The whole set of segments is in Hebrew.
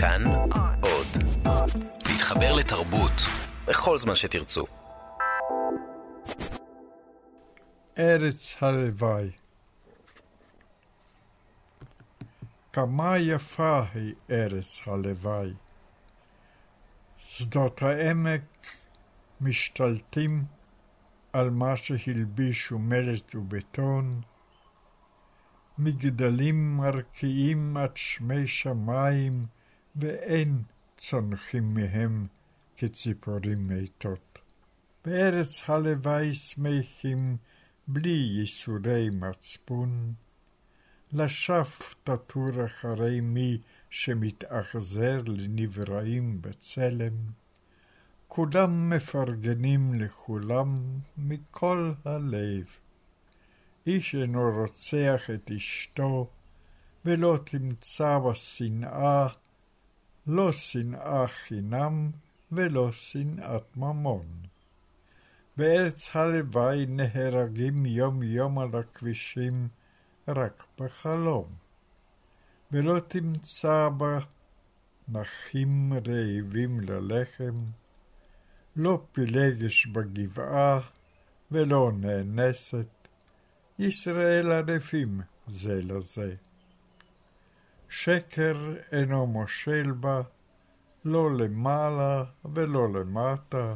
כאן עוד. להתחבר לתרבות בכל זמן שתרצו. ארץ הלוואי. כמה יפה היא ארץ הלוואי. שדות העמק משתלטים על מה שהלבישו מלט ובטון, מגדלים מרקיעים עד שמי שמיים, ואין צונחים מהם כציפורים מתות. בארץ הלוואי שמחים בלי ייסורי מצפון, לשווא תטור אחרי מי שמתאכזר לנבראים בצלם. כולם מפרגנים לכולם מכל הלב. איש אינו רוצח את אשתו, ולא תמצא בשנאה, לא שנאה חינם ולא שנאת ממון. בארץ הלוואי נהרגים יום יום על הכבישים רק בחלום, ולא תמצא בה נכים רעבים ללחם, לא פילגש בגבעה ולא נאנסת, ישראל ערפים זה לזה. שקר אינו מושל בה, לא למעלה ולא למטה,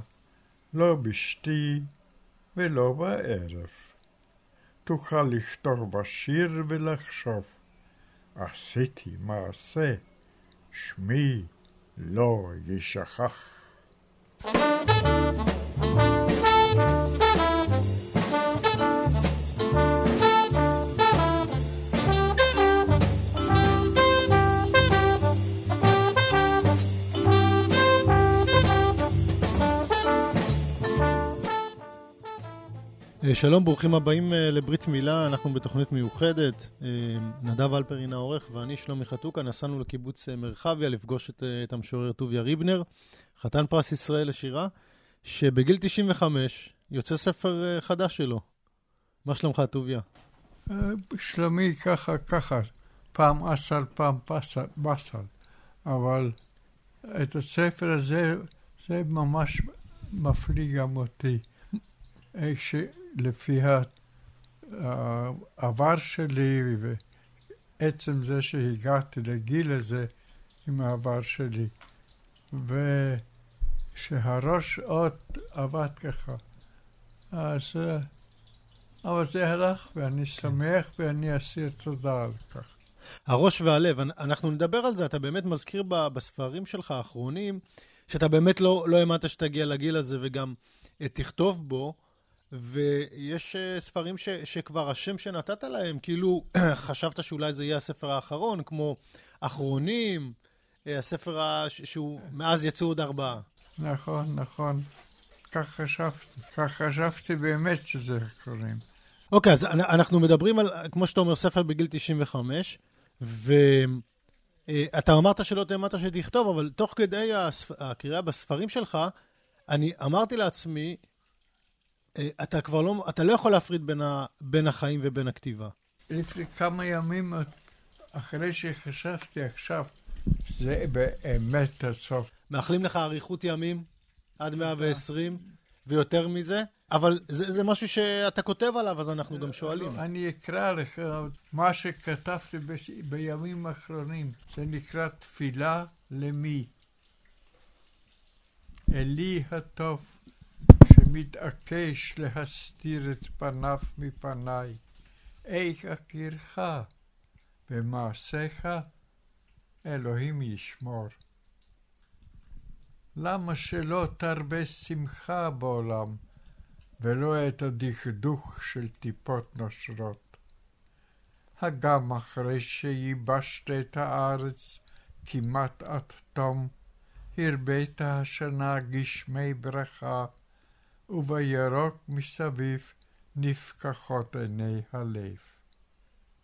לא בשתי ולא בערב. תוכל לכתוב בשיר ולחשוב, עשיתי מעשה, שמי לא ישכח. אה, שלום, ברוכים הבאים אה, לברית מילה, אנחנו בתוכנית מיוחדת. אה, נדב אלפרין העורך ואני, שלומי חתוקה, נסענו לקיבוץ מרחביה לפגוש את, את המשורר טוביה ריבנר, חתן פרס ישראל לשירה, שבגיל 95 יוצא ספר חדש שלו. מה שלומך, טוביה? שלומי ככה, ככה, פעם אסל, פעם פסל, בסל, אבל את הספר הזה, זה ממש מפליא גם אותי. לפי העבר שלי ועצם זה שהגעתי לגיל הזה עם העבר שלי. ושהראש עוד עבד ככה. אז... אבל זה הלך, ואני שמח ואני אסיר תודה על כך. הראש והלב, אנחנו נדבר על זה, אתה באמת מזכיר בספרים שלך האחרונים, שאתה באמת לא, לא האמנת שתגיע לגיל הזה וגם תכתוב בו. ויש אה, ספרים ש, שכבר השם שנתת להם, כאילו חשבת שאולי זה יהיה הספר האחרון, כמו אחרונים, אה, הספר ה, שהוא, מאז יצאו עוד ארבעה. נכון, נכון. כך חשבתי. כך חשבתי באמת שזה אחרונים. אוקיי, אז אנחנו מדברים על, כמו שאתה אומר, ספר בגיל 95, ואתה אמרת שלא תאמרת שתכתוב, אבל תוך כדי הקריאה בספרים שלך, אני אמרתי לעצמי, אה, אתה כבר לא, אתה לא יכול להפריד בין, ה, בין החיים ובין הכתיבה. לפני כמה ימים, אחרי שחשבתי עכשיו, זה באמת הסוף. מאחלים לך אריכות ימים עד 120 ויותר מזה, אבל זה, זה משהו שאתה כותב עליו, אז אנחנו גם שואלים. אני אקרא לך מה שכתבתי ב, בימים האחרונים. זה נקרא תפילה למי. אלי הטוב. מתעקש להסתיר את פניו מפניי, איך אכירך? במעשיך אלוהים ישמור. למה שלא תרבה שמחה בעולם, ולא את הדכדוך של טיפות נושרות? הגם אחרי שייבשת את הארץ כמעט עד תום, הרבית השנה גשמי ברכה, ובירוק מסביב נפקחות עיני הלב.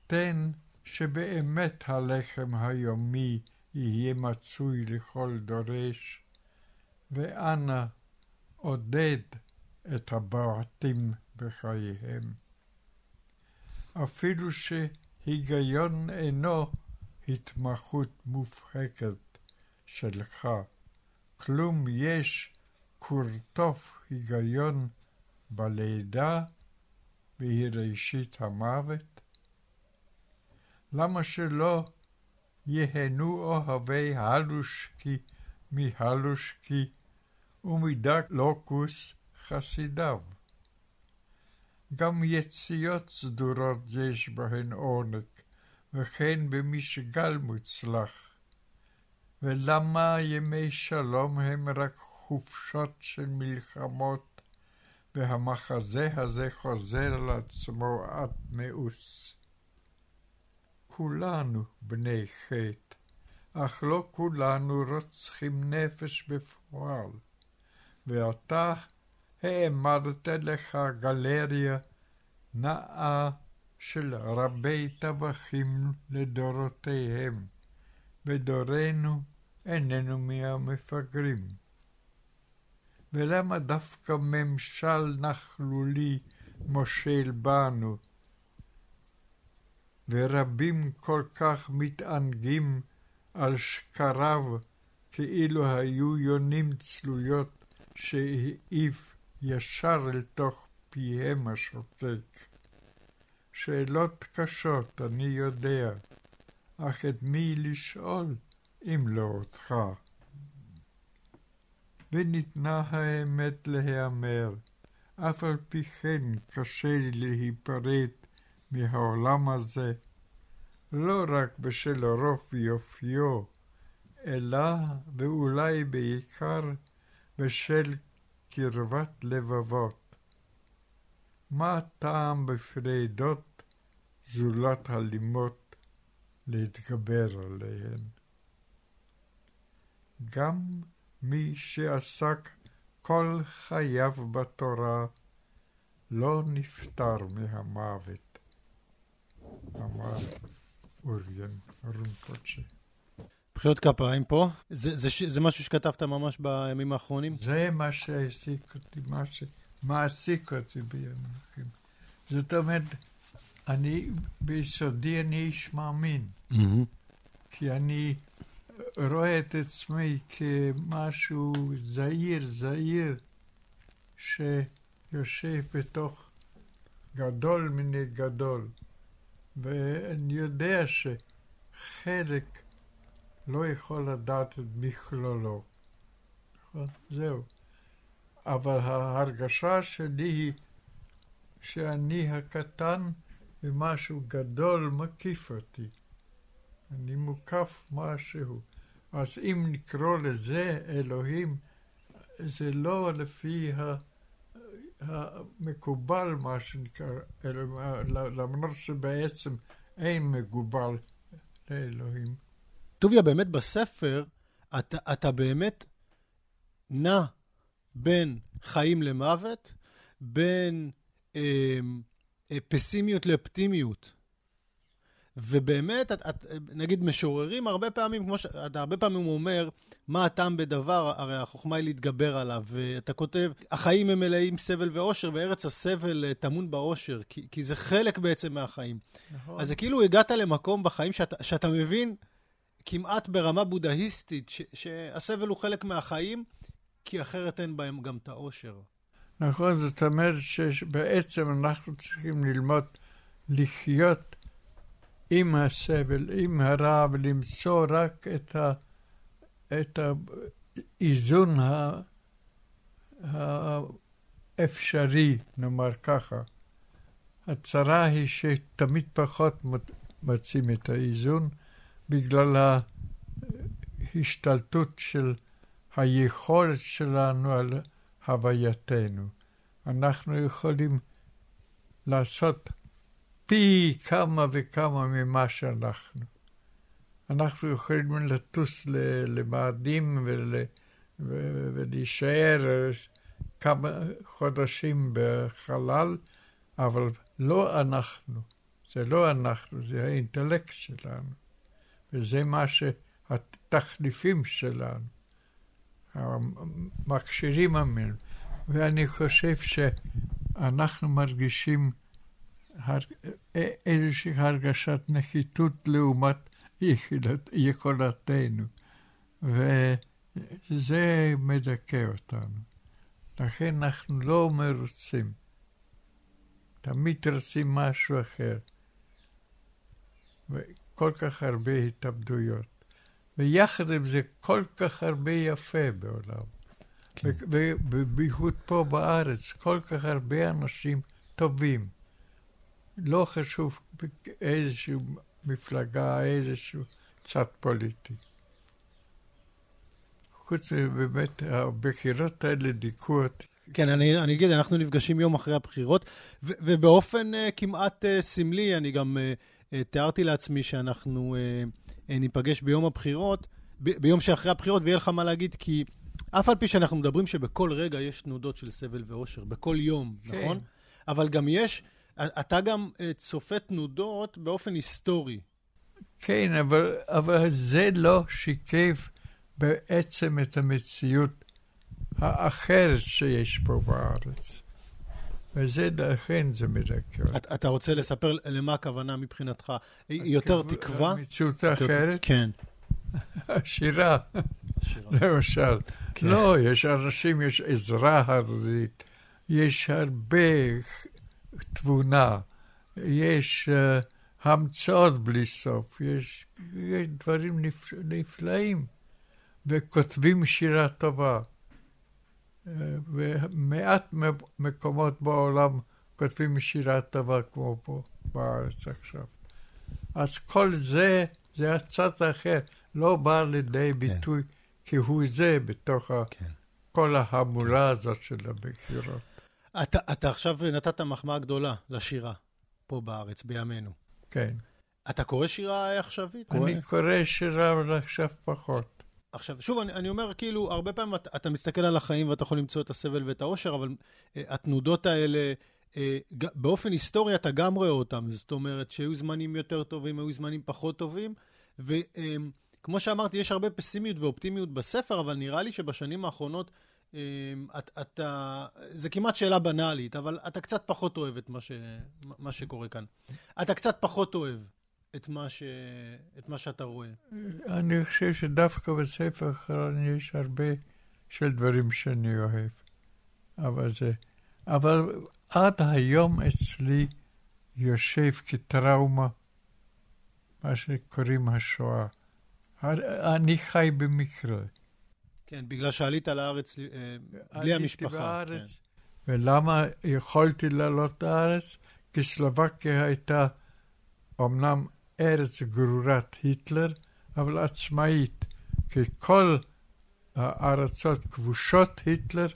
תן שבאמת הלחם היומי יהיה מצוי לכל דורש, ואנא עודד את הבועטים בחייהם. אפילו שהיגיון אינו התמחות מובהקת, שלך. כלום יש קורטוף היגיון בלידה והיא ראשית המוות? למה שלא יהנו אוהבי הלושקי מהלושקי ומדק לוקוס חסידיו? גם יציאות סדורות יש בהן עונג, וכן במשגל מוצלח. ולמה ימי שלום הם רק חופשות של מלחמות, והמחזה הזה חוזר על עצמו עד מאוס. כולנו בני חטא, אך לא כולנו רוצחים נפש בפועל, ואתה העמדת לך גלריה נאה של רבי טבחים לדורותיהם, ודורנו איננו מהמפגרים. ולמה דווקא ממשל נכלולי מושל בנו, ורבים כל כך מתענגים על שקריו כאילו היו יונים צלויות שהעיף ישר אל תוך פיהם השותק. שאלות קשות, אני יודע, אך את מי לשאול אם לא אותך? וניתנה האמת להיאמר, אף על פי כן קשה לי להיפרד מהעולם הזה, לא רק בשל הרוב ויופיו, אלא ואולי בעיקר בשל קרבת לבבות. מה טעם בפרידות זולת הלימות להתגבר עליהן? גם מי שעסק כל חייו בתורה לא נפטר מהמוות, אמר אוריאן רונקוצ'ה. מחיאות כפיים פה. זה, זה, זה משהו שכתבת ממש בימים האחרונים? זה מה שהעסיק אותי, מה שמעסיק אותי בימים האחרונים. זאת אומרת, אני, ביסודי אני איש מאמין. Mm-hmm. כי אני רואה את עצמי כמשהו זהיר, זהיר, שיושב בתוך גדול מיני גדול. ואני יודע שחלק לא יכול לדעת את מכלולו. נכון? זהו. אבל ההרגשה שלי היא שאני הקטן ומשהו גדול מקיף אותי. אני מוקף משהו. אז אם נקרוא לזה אלוהים, זה לא לפי המקובל, מה שנקרא, למרות שבעצם אין מקובל לאלוהים. טוביה, באמת בספר, אתה, אתה באמת נע בין חיים למוות, בין אה, אה, פסימיות לאופטימיות. ובאמת, את, את, נגיד משוררים הרבה פעמים, כמו שאתה הרבה פעמים אומר, מה הטעם בדבר, הרי החוכמה היא להתגבר עליו. ואתה כותב, החיים הם מלאים סבל ואושר, וארץ הסבל אה, טמון באושר, כי, כי זה חלק בעצם מהחיים. נכון. אז זה כאילו הגעת למקום בחיים שאתה, שאתה מבין כמעט ברמה בודהיסטית, ש, שהסבל הוא חלק מהחיים, כי אחרת אין בהם גם את האושר. נכון, זאת אומרת שבעצם אנחנו צריכים ללמוד לחיות עם הסבל, עם הרע, ולמצוא רק את, ה, את האיזון האפשרי, נאמר ככה. הצרה היא שתמיד פחות מוצאים את האיזון בגלל ההשתלטות של היכולת שלנו על הווייתנו. אנחנו יכולים לעשות פי כמה וכמה ממה שאנחנו. אנחנו יכולים לטוס למאדים ול, ולהישאר כמה חודשים בחלל, אבל לא אנחנו. זה לא אנחנו, זה האינטלקט שלנו. וזה מה שהתחליפים שלנו, המכשירים המין. ואני חושב שאנחנו מרגישים איזושהי הרגשת נחיתות לעומת יכולתנו. וזה מדכא אותנו. לכן אנחנו לא מרוצים. תמיד רוצים משהו אחר. וכל כך הרבה התאבדויות. ויחד עם זה כל כך הרבה יפה בעולם. כן. ובייחוד פה בארץ, כל כך הרבה אנשים טובים. לא חשוב איזושהי מפלגה, איזשהו צד פוליטי. חוץ מבאמת, הבחירות האלה דיכאו אותי. כן, אני, אני אגיד, אנחנו נפגשים יום אחרי הבחירות, ו- ובאופן uh, כמעט uh, סמלי, אני גם uh, uh, תיארתי לעצמי שאנחנו uh, uh, ניפגש ביום הבחירות, ב- ביום שאחרי הבחירות, ויהיה לך מה להגיד, כי אף על פי שאנחנו מדברים שבכל רגע יש תנודות של סבל ואושר, בכל יום, כן. נכון? אבל גם יש, אתה גם uh, צופה תנודות באופן היסטורי. כן, אבל, אבל זה לא שיקף בעצם את המציאות האחרת שיש פה בארץ. וזה, לכן זה מדכא. אתה, אתה רוצה לספר למה הכוונה מבחינתך? יותר תקווה? המציאות האחרת? כן. השירה, למשל. כן. לא, יש אנשים, יש עזרה הדדית, יש הרבה תבונה, יש uh, המצאות בלי סוף, יש, יש דברים נפלאים. וכותבים שירה טובה. ומעט מקומות בעולם כותבים שירה טובה כמו פה בארץ עכשיו. אז כל זה, זה הצד האחר, לא בא לידי כן. ביטוי כן. כהוא זה בתוך כן. כל ההמולה כן. הזאת של הבחירות. אתה, אתה עכשיו נתת מחמאה גדולה לשירה פה בארץ, בימינו. כן. אתה קורא שירה עכשווית? אני קורא שירה, אבל עכשיו פחות. עכשיו, שוב, אני, אני אומר, כאילו, הרבה פעמים אתה, אתה מסתכל על החיים ואתה יכול למצוא את הסבל ואת העושר, אבל uh, התנודות האלה, uh, באופן היסטורי אתה גם רואה אותם. זאת אומרת, שהיו זמנים יותר טובים, היו זמנים פחות טובים, וכמו אה, שאמרתי, יש הרבה פסימיות ואופטימיות בספר, אבל נראה לי שבשנים האחרונות, אתה, זה כמעט שאלה בנאלית, אבל אתה קצת פחות אוהב את מה, ש, מה שקורה כאן. אתה קצת פחות אוהב את מה, ש... את מה שאתה רואה? אני חושב שדווקא בספר האחרון יש הרבה של דברים שאני אוהב. אבל זה... אבל עד היום אצלי יושב כטראומה מה שקוראים השואה. אני חי במקרה. כן, בגלל שעלית לארץ אה, בלי המשפחה. בארץ, כן. ולמה יכולתי לעלות לארץ? כי סלובקיה הייתה אמנם ארץ גרורת היטלר, אבל עצמאית, כי כל הארצות כבושות היטלר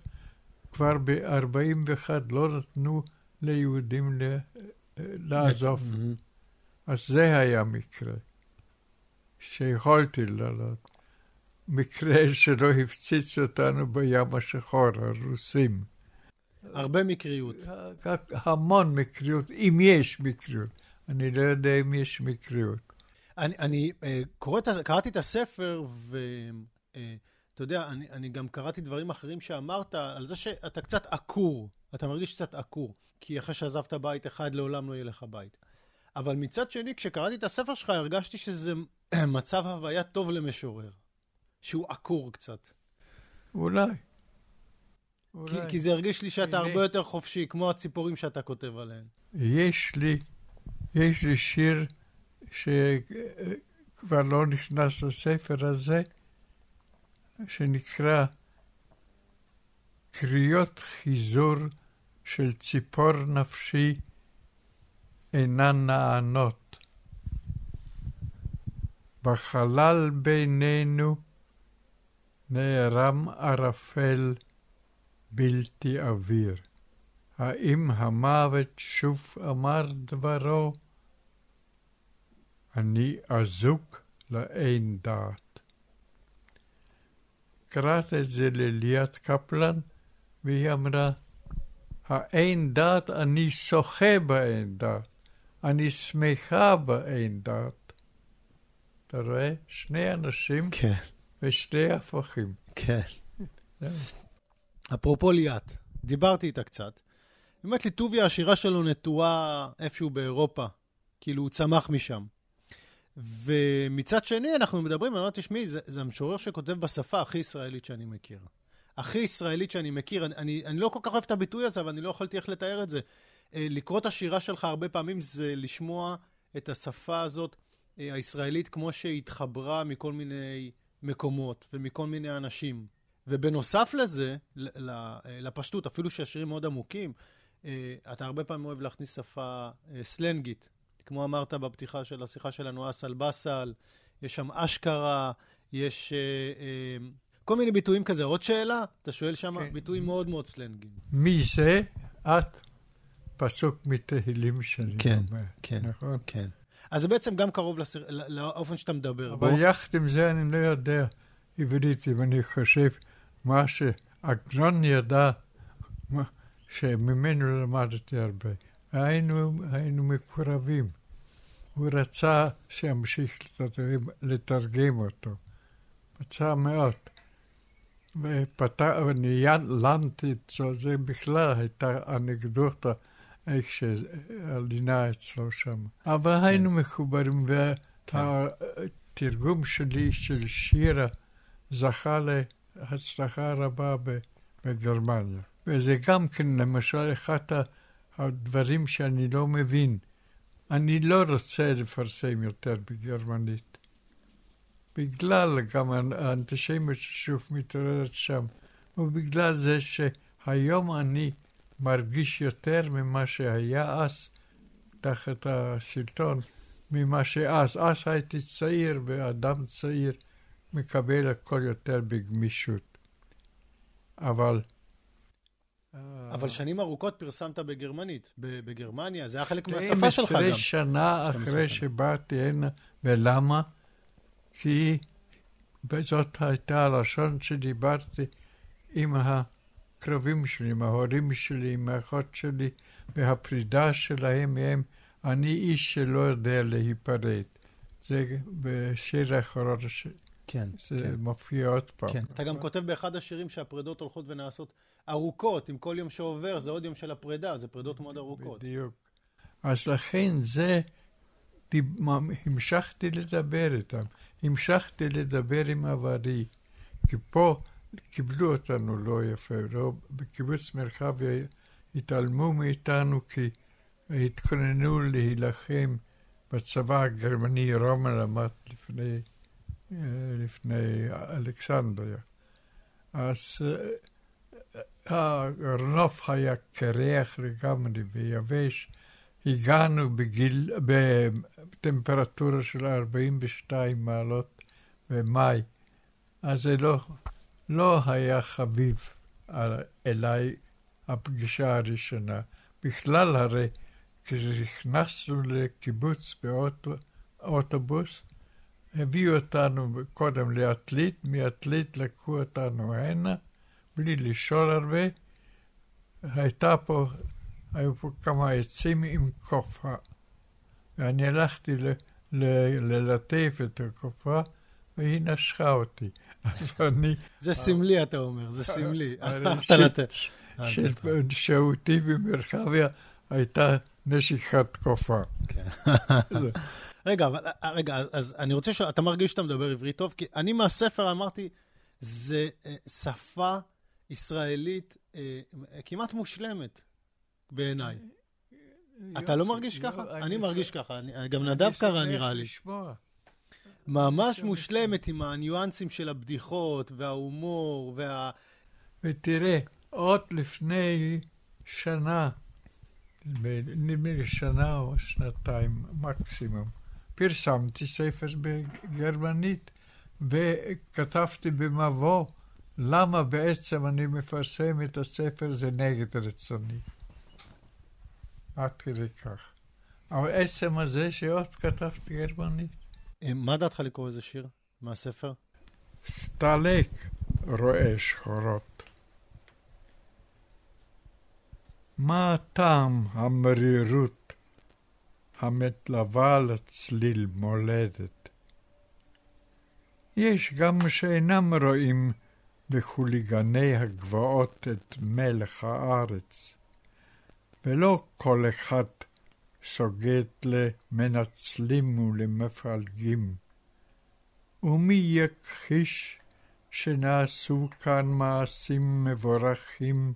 כבר ב-41 לא נתנו ליהודים לעזוב. אז זה היה מקרה שיכולתי לעלות. מקרה שלא הפציץ אותנו בים השחור, הרוסים. הרבה מקריות. המון מקריות, אם יש מקריות. אני לא יודע אם יש מקריות. אני, אני uh, קוראת, קראתי את הספר, ואתה uh, יודע, אני, אני גם קראתי דברים אחרים שאמרת על זה שאתה קצת עקור, אתה מרגיש קצת עקור, כי אחרי שעזבת בית אחד, לעולם לא יהיה לך בית. אבל מצד שני, כשקראתי את הספר שלך, הרגשתי שזה מצב הוויה טוב למשורר, שהוא עקור קצת. אולי. כי, כי זה הרגיש לי שאתה הרבה יותר חופשי, כמו הציפורים שאתה כותב עליהן. יש לי יש לי שיר שכבר לא נכנס לספר הזה, שנקרא קריאות חיזור של ציפור נפשי אינן נענות. בחלל בינינו נערם ערפל בלתי אוויר. האם המוות שוב אמר דברו? אני אזוק לאין דעת. קראת את זה לליאת קפלן, והיא אמרה, האין דעת, אני שוחה באין דעת, אני שמחה באין דעת. אתה רואה? שני אנשים כן. ושני הפכים. כן. אפרופו ליאת, דיברתי איתה קצת. באמת לי, טוביה, השירה שלו נטועה איפשהו באירופה. כאילו, הוא צמח משם. ומצד שני, אנחנו מדברים, אני אומר, תשמעי, זה, זה המשורר שכותב בשפה הכי ישראלית שאני מכיר. הכי ישראלית שאני מכיר. אני, אני, אני לא כל כך אוהב את הביטוי הזה, אבל אני לא יכולתי איך לתאר את זה. אה, לקרוא את השירה שלך הרבה פעמים זה לשמוע את השפה הזאת אה, הישראלית כמו שהיא התחברה מכל מיני מקומות ומכל מיני אנשים. ובנוסף לזה, לפשטות, אפילו שהשירים מאוד עמוקים, אה, אתה הרבה פעמים אוהב להכניס שפה סלנגית. כמו אמרת בפתיחה של השיחה שלנו, אסל באסל, יש שם אשכרה, יש כל מיני ביטויים כזה. עוד שאלה? אתה שואל שם כן. ביטויים מאוד מאוד סלנגיים. מי זה? את? פסוק מתהילים שאני כן, אומר. כן, נכון? כן. אז זה בעצם גם קרוב לסר... לאופן שאתה מדבר בו. אבל יחד עם זה אני לא יודע עברית, אם אני חושב מה שעגנון ידע, שממנו למדתי הרבה. היינו, היינו מקורבים. הוא רצה שימשיך לתרגם, לתרגם אותו. רצה מאוד. וניהלתי את זה בכלל, הייתה אנקדוטה. איך שהלינה אצלו שם. אבל כן. היינו מחוברים, והתרגום שלי של שירה זכה להצלחה רבה בגרמניה. וזה גם כן, למשל, אחד הדברים שאני לא מבין. אני לא רוצה לפרסם יותר בגרמנית. בגלל גם האנטישמיות ששוב מתעוררת שם, ובגלל זה שהיום אני מרגיש יותר ממה שהיה אז תחת השלטון, ממה שאז. אז הייתי צעיר, ואדם צעיר מקבל הכל יותר בגמישות. אבל... אבל שנים ארוכות פרסמת בגרמנית, בגרמניה, זה היה חלק מהשפה שלך גם. 12 שנה אחרי שבאתי הנה, ולמה? כי זאת הייתה הלשון שדיברתי עם ה... הקרובים שלי, עם ההורים שלי, עם האחות שלי, והפרידה שלהם מהם, אני איש שלא יודע להיפרד. זה בשיר האחרון, ש... כן, זה כן. מופיע עוד פעם. כן. אתה גם כותב באחד השירים שהפרידות הולכות ונעשות ארוכות, עם כל יום שעובר זה עוד יום של הפרידה, זה פרידות מאוד ארוכות. בדיוק. אז לכן זה, המשכתי לדבר איתם, המשכתי לדבר עם עברי, כי פה קיבלו אותנו לא יפה, לא, בקיבוץ מרחב התעלמו מאיתנו כי התכוננו להילחם בצבא הגרמני, רומא למד לפני, לפני אלכסנדריה. אז הנוף היה קרח לגמרי ויבש. הגענו בגיל, בטמפרטורה של 42 מעלות במאי, אז זה לא, לא היה חביב אליי הפגישה הראשונה. בכלל הרי כשנכנסנו לקיבוץ באוטובוס, הביאו אותנו קודם לעתלית, מעתלית לקחו אותנו הנה, בלי לשאול הרבה. הייתה פה, היו פה כמה עצים עם כופה, ואני הלכתי ללטף את הכופה, והיא נשכה אותי. אני... זה סמלי, אתה אומר, זה סמלי. שהותי במרחביה הייתה נשיקת תקופה. כן. רגע, אבל, רגע, אז אני רוצה ש... אתה מרגיש שאתה מדבר עברית טוב? כי אני מהספר אמרתי, זה אה, שפה ישראלית אה, כמעט מושלמת בעיניי. אתה לא מרגיש ככה? אני מרגיש ככה. גם נדב קרא נראה לי. ממש מושלמת עם הניואנסים של הבדיחות וההומור וה... ותראה, עוד לפני שנה, נדמה לי שנה או שנתיים מקסימום, פרסמתי ספר בגרמנית וכתבתי במבוא למה בעצם אני מפרסם את הספר זה נגד רצוני. עד כדי כך. אבל עצם הזה שעוד כתבתי גרמנית. אה, מה דעתך לקרוא איזה שיר מהספר? סטלק רואה שחורות. מה הטעם המרירות המתלווה לצליל מולדת? יש גם שאינם רואים בחוליגני הגבעות את מלך הארץ, ולא כל אחד סוגד למנצלים ולמפלגים. ומי יכחיש שנעשו כאן מעשים מבורכים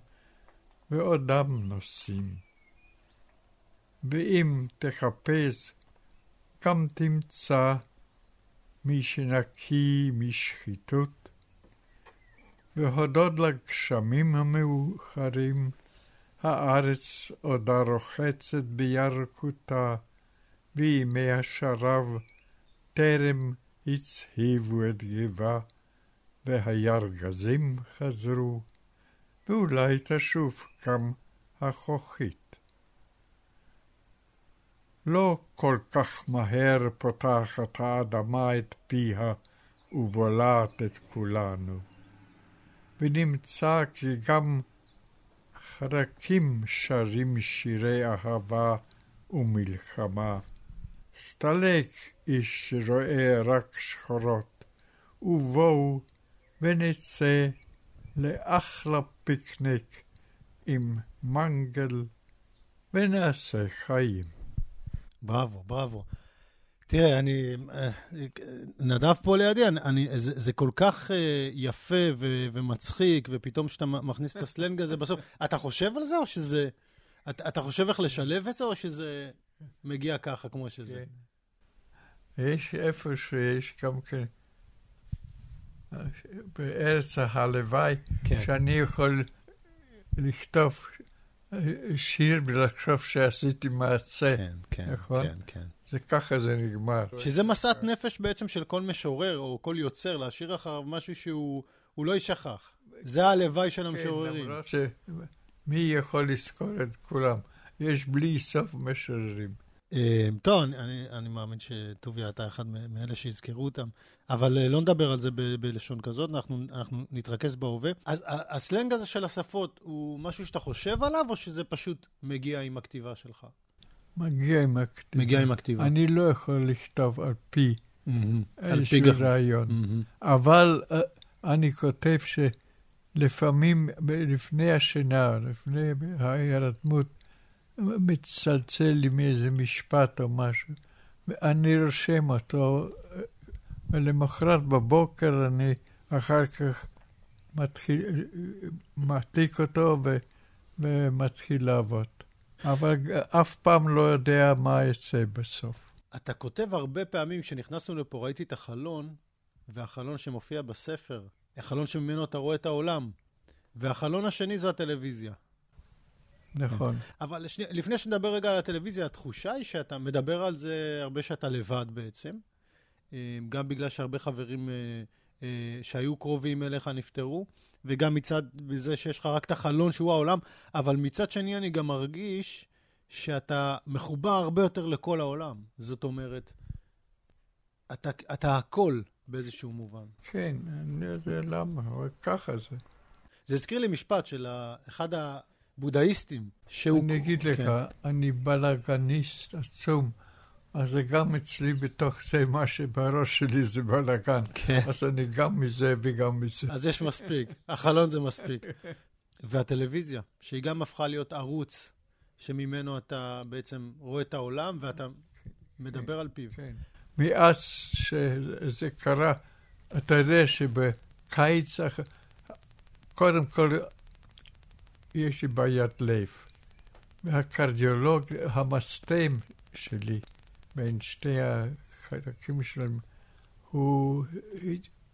ועודם נושאים. ואם תחפש, גם תמצא מי שנקי משחיתות, והודות לגשמים המאוחרים, הארץ עודה רוחצת בירקותה, וימי השרב טרם הצהיבו את גבה, והירגזים חזרו, ואולי תשוב גם הכוחית. לא כל כך מהר פותחת האדמה את פיה ובולעת את כולנו. ונמצא כי גם חרקים שרים שירי אהבה ומלחמה. סתלק איש שרואה רק שחורות, ובואו ונצא לאחלה פיקניק עם מנגל ונעשה חיים. בראבו, בראבו. תראה, אני... אה, נדב פה לידי, אני, אני, זה, זה כל כך uh, יפה ו, ומצחיק, ופתאום כשאתה מכניס את הסלנג הזה בסוף, אתה חושב על זה, או שזה... אתה, אתה חושב איך לשלב את זה, או שזה מגיע ככה, כמו שזה? כן. יש איפה שיש גם כן, בארץ הלוואי, כן. שאני יכול לכתוב שיר ולחשוב שעשיתי מעשה, כן, כן, נכון? כן, כן. זה ככה זה נגמר. שזה משאת נפש בעצם של כל משורר או כל יוצר, להשאיר אחריו משהו שהוא לא יישכח. זה הלוואי של כן, המשוררים. כן, למרות שמי יכול לזכור את כולם? יש בלי סוף משוררים. אה, טוב, אני, אני מאמין שטוביה אתה אחד מאלה שיזכרו אותם, אבל אה, לא נדבר על זה ב, בלשון כזאת, אנחנו, אנחנו נתרכז בהווה. אז הסלנג הזה של השפות הוא משהו שאתה חושב עליו, או שזה פשוט מגיע עם הכתיבה שלך? מגיע עם הכתיבה. מגיע עם הכתיבה. אני לא יכול לכתוב על פי mm-hmm. איזשהו רעיון. Mm-hmm. אבל uh, אני כותב שלפעמים, לפני השינה, לפני ההירתמות, מצלצל לי מאיזה משפט או משהו, ואני רושם אותו, ולמחרת בבוקר אני אחר כך מתחיל, מעתיק אותו ו, ומתחיל לעבוד. אבל אף פעם לא יודע מה יצא בסוף. אתה כותב הרבה פעמים, כשנכנסנו לפה ראיתי את החלון, והחלון שמופיע בספר, החלון שממנו אתה רואה את העולם, והחלון השני זו הטלוויזיה. נכון. אבל שני, לפני שנדבר רגע על הטלוויזיה, התחושה היא שאתה מדבר על זה הרבה שאתה לבד בעצם, אה, גם בגלל שהרבה חברים אה, שהיו קרובים אליך נפטרו, וגם מצד זה שיש לך רק את החלון שהוא העולם, אבל מצד שני אני גם מרגיש שאתה מחובר הרבה יותר לכל העולם. זאת אומרת, אתה, אתה הכל באיזשהו מובן. כן, אני יודע למה, אבל ככה זה. זה הזכיר לי משפט של אחד הבודהיסטים, שהוא... אני אגיד לך, כן. אני בלאגניסט עצום. אז זה גם אצלי בתוך זה, מה שבראש שלי זה בלאגן. כן. אז אני גם מזה וגם מזה. אז יש מספיק, החלון זה מספיק. והטלוויזיה, שהיא גם הפכה להיות ערוץ שממנו אתה בעצם רואה את העולם ואתה מדבר על פיו. כן. מאז שזה קרה, אתה יודע שבקיץ, קודם כל, יש לי בעיית לב. והקרדיולוג, המסתם שלי, בין שתי החלקים שלהם, הוא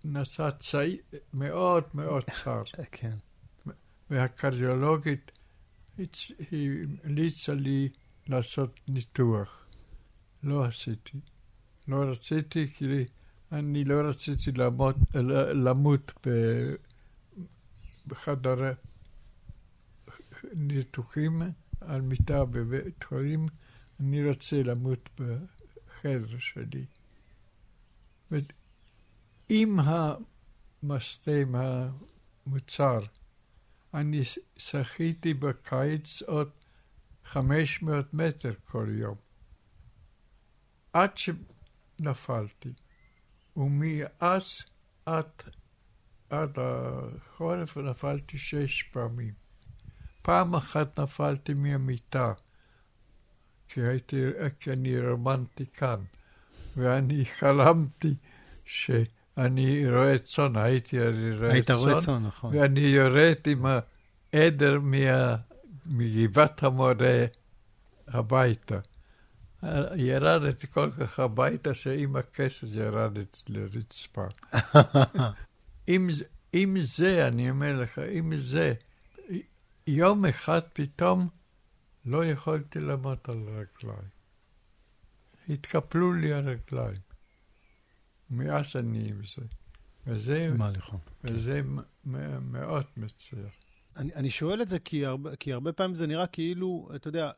נשא צעיר מאוד מאוד צר. כן. והקרדיולוגית המליצה לי לעשות ניתוח. לא עשיתי. לא רציתי, כי אני לא רציתי למות, למות בחדר ניתוחים על מיטה בבית חולים, אני רוצה למות בחדר שלי. עם המסתם המוצר, אני שחיתי בקיץ עוד 500 מטר כל יום. עד שנפלתי. ומאז עד, עד החורף נפלתי שש פעמים. פעם אחת נפלתי מהמיטה. כי, הייתי, כי אני רומנטיקן, ואני חלמתי שאני רואה צאן, הייתי רואה צאן. היית רואה צאן, נכון. ואני יורד עם העדר מה, מגבעת המורה הביתה. ירדתי כל כך הביתה שעם הכסף ירדתי לרצפה. עם, עם זה, אני אומר לך, עם זה, יום אחד פתאום לא יכולתי לעמוד על רגליים. התקפלו לי הרגליים. מאז אני עם זה. וזה, וזה מאוד מצליח. אני, אני שואל את זה כי הרבה, כי הרבה פעמים זה נראה כאילו, אתה יודע,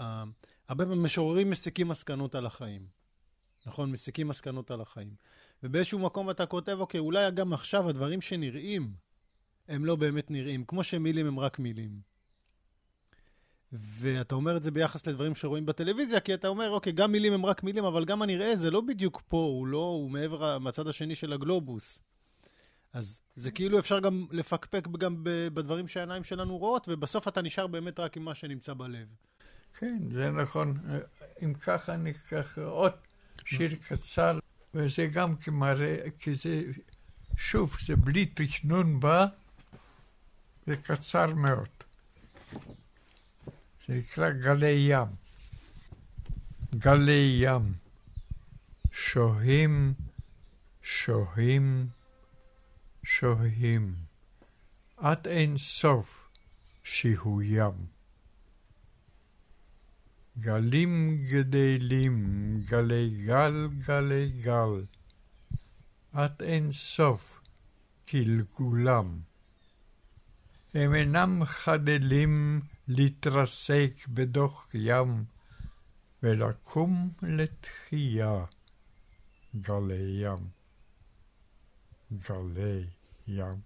אה, הרבה פעמים משוררים מסיקים מסקנות על החיים. נכון? מסיקים מסקנות על החיים. ובאיזשהו מקום אתה כותב, אוקיי, אולי גם עכשיו הדברים שנראים, הם לא באמת נראים, כמו שמילים הם רק מילים. ואתה אומר את זה ביחס לדברים שרואים בטלוויזיה, כי אתה אומר, אוקיי, גם מילים הם רק מילים, אבל גם הנראה זה לא בדיוק פה, הוא לא, הוא מעבר, מהצד השני של הגלובוס. אז זה כאילו אפשר גם לפקפק גם בדברים שהעיניים שלנו רואות, ובסוף אתה נשאר באמת רק עם מה שנמצא בלב. כן, זה נכון. אם ככה אני אקח עוד שיר קצר, וזה גם כמראה, כי זה, שוב, זה בלי תכנון בה, זה קצר מאוד. זה נקרא גלי ים. גלי ים. שוהים, שוהים, שוהים. עד אין סוף שהוים. גלים גדלים, גלי גל, גלי גל. עד אין סוף גלגולם. הם אינם חדלים להתרסק בדוח ים ולקום לתחייה גלי ים. גלי ים.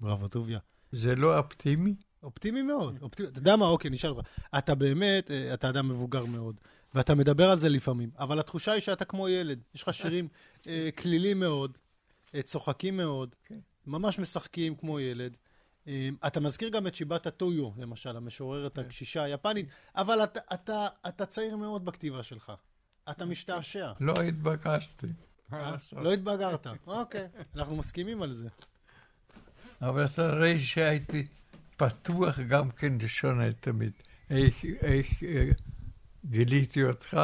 בראבו, טוביה. זה לא אופטימי? אופטימי מאוד. אופטימי. אתה יודע מה? אוקיי, נשאל אותך. אתה באמת, אה, אתה אדם מבוגר מאוד, ואתה מדבר על זה לפעמים, אבל התחושה היא שאתה כמו ילד. יש לך שירים אה, כלילים מאוד, אה, צוחקים מאוד. כן. ממש משחקים כמו ילד. אמ, אתה מזכיר גם את שיבאטה טויו, למשל, המשוררת כן. הקשישה היפנית, אבל אתה, אתה, אתה צעיר מאוד בכתיבה שלך. אתה משתעשע. לא התבגרתי. אה? לא התבגרת. אוקיי, אנחנו מסכימים על זה. אבל אתה רואה שהייתי פתוח גם כן לשונה תמיד. איך, איך אה, גיליתי אותך?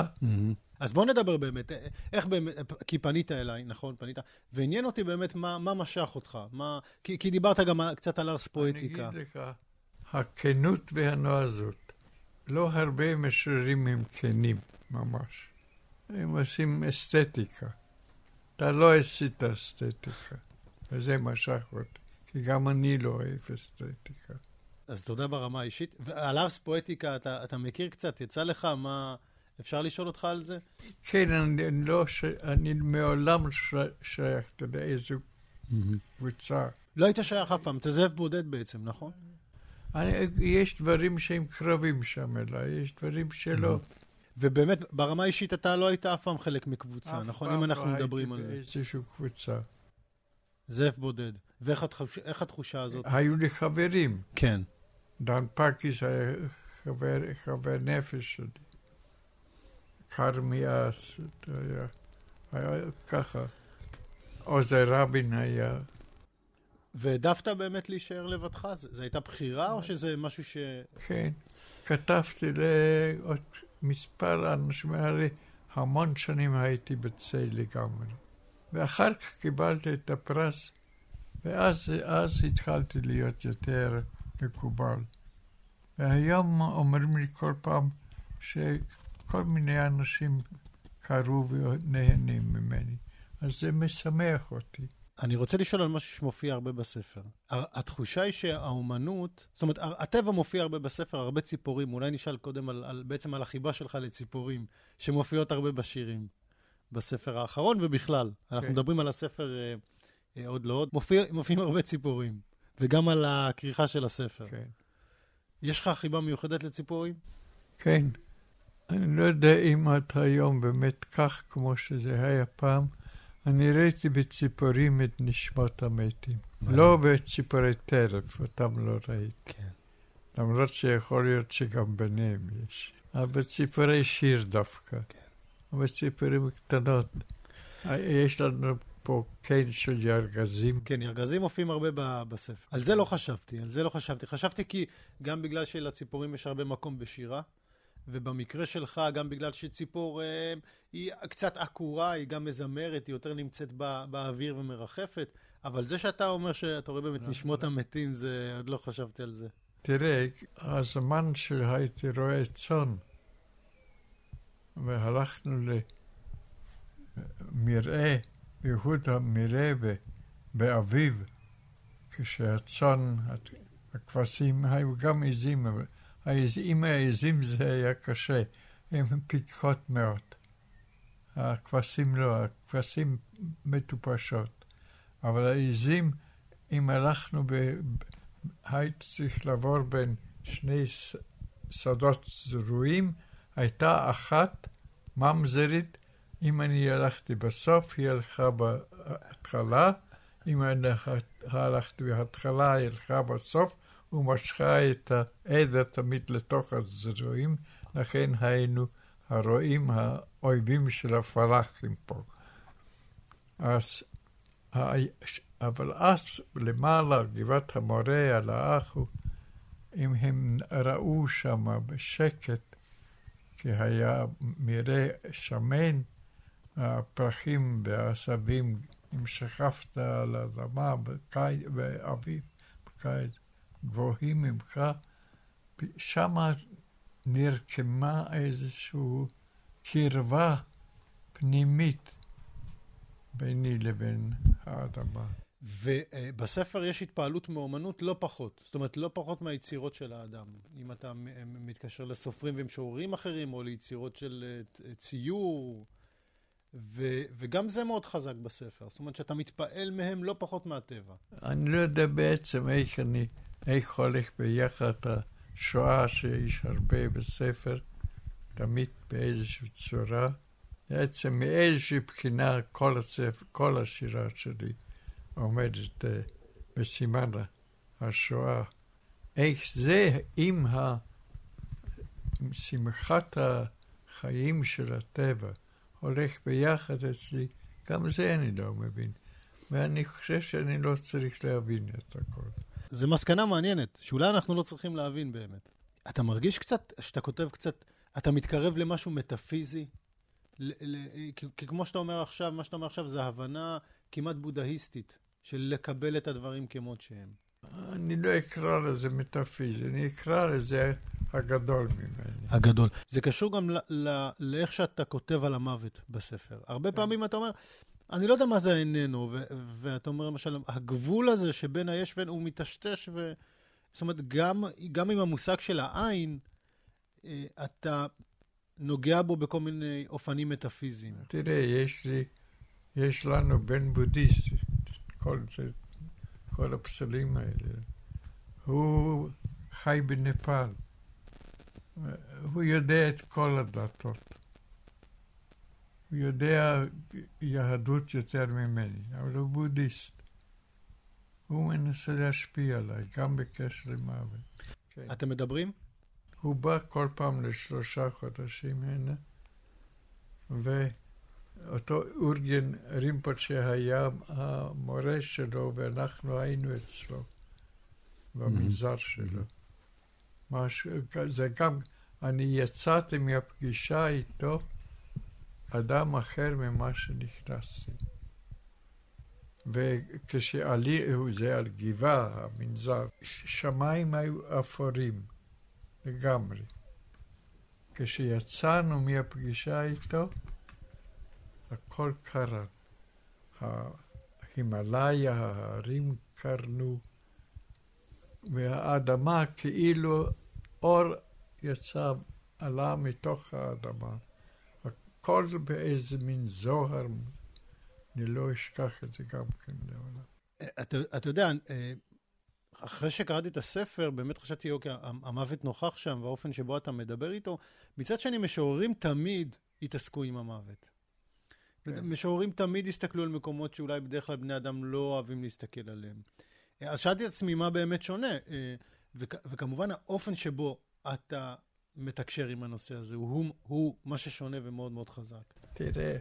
אז בוא נדבר באמת, איך באמת, כי פנית אליי, נכון, פנית, ועניין אותי באמת מה, מה משך אותך, מה, כי, כי דיברת גם קצת על ארס פואטיקה. אני אגיד לך, הכנות והנועזות, לא הרבה משוררים הם כנים, ממש. הם עושים אסתטיקה. אתה לא עשית אסתטיקה, וזה משך אותי, כי גם אני לא אוהב אסתטיקה. אז תודה ברמה האישית. ועל ארס פואטיקה אתה, אתה מכיר קצת? יצא לך מה... אפשר לשאול אותך על זה? כן, אני, לא, ש... אני מעולם שייך, אתה יודע, איזו קבוצה. לא היית שייך אף פעם, אתה זאב בודד בעצם, נכון? אני, יש דברים שהם קרבים שם אליי, יש דברים שלא. ובאמת, ברמה האישית אתה לא היית אף פעם חלק מקבוצה, נכון? אם אנחנו לא מדברים על זה. אף פעם לא הייתי באיזושהי קבוצה. זאב בודד. ואיך התחוש... התחושה הזאת? היו לי חברים. כן. דן פקיס היה חבר, חבר נפש שלי. כרמיאס, היה, היה ככה. עוזר רבין היה. והעדפת באמת להישאר לבדך? זו הייתה בחירה או שזה משהו ש... כן. כתבתי לעוד מספר אנשים, הרי המון שנים הייתי בצל לגמרי. ואחר כך קיבלתי את הפרס, ואז התחלתי להיות יותר מקובל. והיום אומרים לי כל פעם ש... כל מיני אנשים קראו ונהנים ממני. אז זה משמח אותי. אני רוצה לשאול על משהו שמופיע הרבה בספר. התחושה היא שהאומנות, זאת אומרת, הטבע מופיע הרבה בספר, הרבה ציפורים. אולי נשאל קודם על, על, בעצם על החיבה שלך לציפורים, שמופיעות הרבה בשירים, בספר האחרון ובכלל. כן. אנחנו מדברים על הספר אה, אה, עוד לא עוד. מופיע, מופיעים הרבה ציפורים, וגם על הכריכה של הספר. כן. יש לך חיבה מיוחדת לציפורים? כן. אני לא יודע אם עד היום באמת כך כמו שזה היה פעם. אני ראיתי בציפורים את נשמות המתים. לא בציפורי טרף, אותם לא ראיתי. כן. למרות שיכול להיות שגם ביניהם יש. אבל ציפורי שיר דווקא. כן. אבל ציפורים קטנות. יש לנו פה קן של ירגזים. כן, ירגזים מופיעים הרבה בספר. על זה לא חשבתי, על זה לא חשבתי. חשבתי כי גם בגלל שלציפורים יש הרבה מקום בשירה, ובמקרה שלך, גם בגלל שציפור אה, היא קצת עקורה, היא גם מזמרת, היא יותר נמצאת בא, באוויר ומרחפת, אבל זה שאתה אומר שאתה רואה באמת נשמות המתים, זה, עוד לא חשבתי על זה. תראה, הזמן שהייתי רואה צאן, והלכנו למרעה, יהוד המרעה באביב, כשהצאן, הכבשים היו גם עזים, אבל עם העזים זה היה קשה, הן פיקחות מאוד. הכבשים לא, הכבשים מטופשות. אבל העזים, אם הלכנו, ב... היית צריך לעבור בין שני שדות זרועים, הייתה אחת ממזרית, אם אני הלכתי בסוף, היא הלכה בהתחלה, אם אני הלכתי בהתחלה, היא הלכה בסוף, ומשכה את העדר תמיד לתוך הזרועים, לכן היינו הרועים האויבים של הפלאחים פה. אז, אבל אז למעלה, גבעת המורה, על האחו, אם הם ראו שם בשקט, כי היה מראה שמן, הפרחים והעשבים, אם שכבת על האדמה באביב, בקיץ, גבוהים ממך, שם נרקמה איזושהי קרבה פנימית ביני לבין האדמה. ובספר יש התפעלות מאומנות לא פחות, זאת אומרת, לא פחות מהיצירות של האדם. אם אתה מתקשר לסופרים ומשוררים אחרים, או ליצירות של אה, ציור, ו, וגם זה מאוד חזק בספר. זאת אומרת, שאתה מתפעל מהם לא פחות מהטבע. אני לא יודע בעצם איך אני איך הולך ביחד השואה שיש הרבה בספר, תמיד באיזושהי צורה. בעצם מאיזושהי בחינה כל הספר, כל השירה שלי עומדת uh, בסימן השואה. איך זה עם ה... שמחת החיים של הטבע הולך ביחד אצלי, גם זה אני לא מבין. ואני חושב שאני לא צריך להבין את הכל. זו מסקנה מעניינת, שאולי אנחנו לא צריכים להבין באמת. אתה מרגיש קצת, שאתה כותב קצת, אתה מתקרב למשהו מטאפיזי? כי כמו שאתה אומר עכשיו, מה שאתה אומר עכשיו זה הבנה כמעט בודהיסטית של לקבל את הדברים כמות שהם. אני לא אקרא לזה מטאפיזי, אני אקרא לזה הגדול ממני. הגדול. זה קשור גם לאיך שאתה כותב על המוות בספר. הרבה פעמים אתה אומר, אני לא יודע מה זה איננו, ואתה אומר למשל, הגבול הזה שבין היש ואין, הוא מטשטש, ו... זאת אומרת, גם, גם עם המושג של העין, אה, אתה נוגע בו בכל מיני אופנים מטאפיזיים. תראה, יש לי, יש לנו בן בודהיסט, כל זה, כל הפסלים האלה. הוא חי בנפאל. הוא יודע את כל הדתות. הוא יודע יהדות יותר ממני, אבל הוא בודהיסט. הוא מנסה להשפיע עליי, גם בקשר למוות. כן. אתם מדברים? הוא בא כל פעם לשלושה חודשים הנה, ואותו אורגן רימפות שהיה המורה שלו, ואנחנו היינו אצלו, במנזר שלו. משהו, זה גם, אני יצאתי מהפגישה איתו, אדם אחר ממה שנכנסתי. וכשעלי, זה על גבעה, המנזר, שמיים היו אפורים לגמרי. כשיצאנו מהפגישה איתו, הכל קרה. ההימאליה, ההרים קרנו, והאדמה כאילו אור יצא, עלה מתוך האדמה. הכל באיזה מין זוהר, אני לא אשכח את זה גם כן לעולם. אתה, אתה יודע, אה, אחרי שקראתי את הספר, באמת חשבתי, אוקיי, המוות נוכח שם, והאופן שבו אתה מדבר איתו. מצד שני, משוררים תמיד התעסקו עם המוות. כן. משוררים תמיד הסתכלו על מקומות שאולי בדרך כלל בני אדם לא אוהבים להסתכל עליהם. אז שאלתי את עצמי מה באמת שונה, אה, וכמובן האופן שבו אתה מתקשר עם הנושא הזה? הוא, הוא מה ששונה ומאוד מאוד חזק. תראה,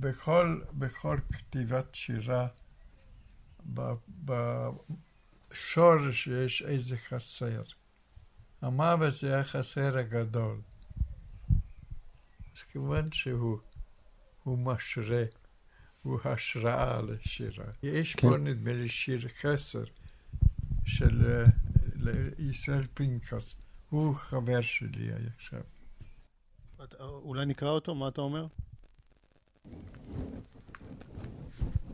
בכל, בכל כתיבת שירה, בשורש יש איזה חסר. המוות זה החסר הגדול. אז כמובן שהוא הוא משרה, הוא השראה לשירה. יש כן. פה נדמה לי שיר חסר של ישראל פינקס, הוא חבר שלי עכשיו. אולי נקרא אותו, מה אתה אומר?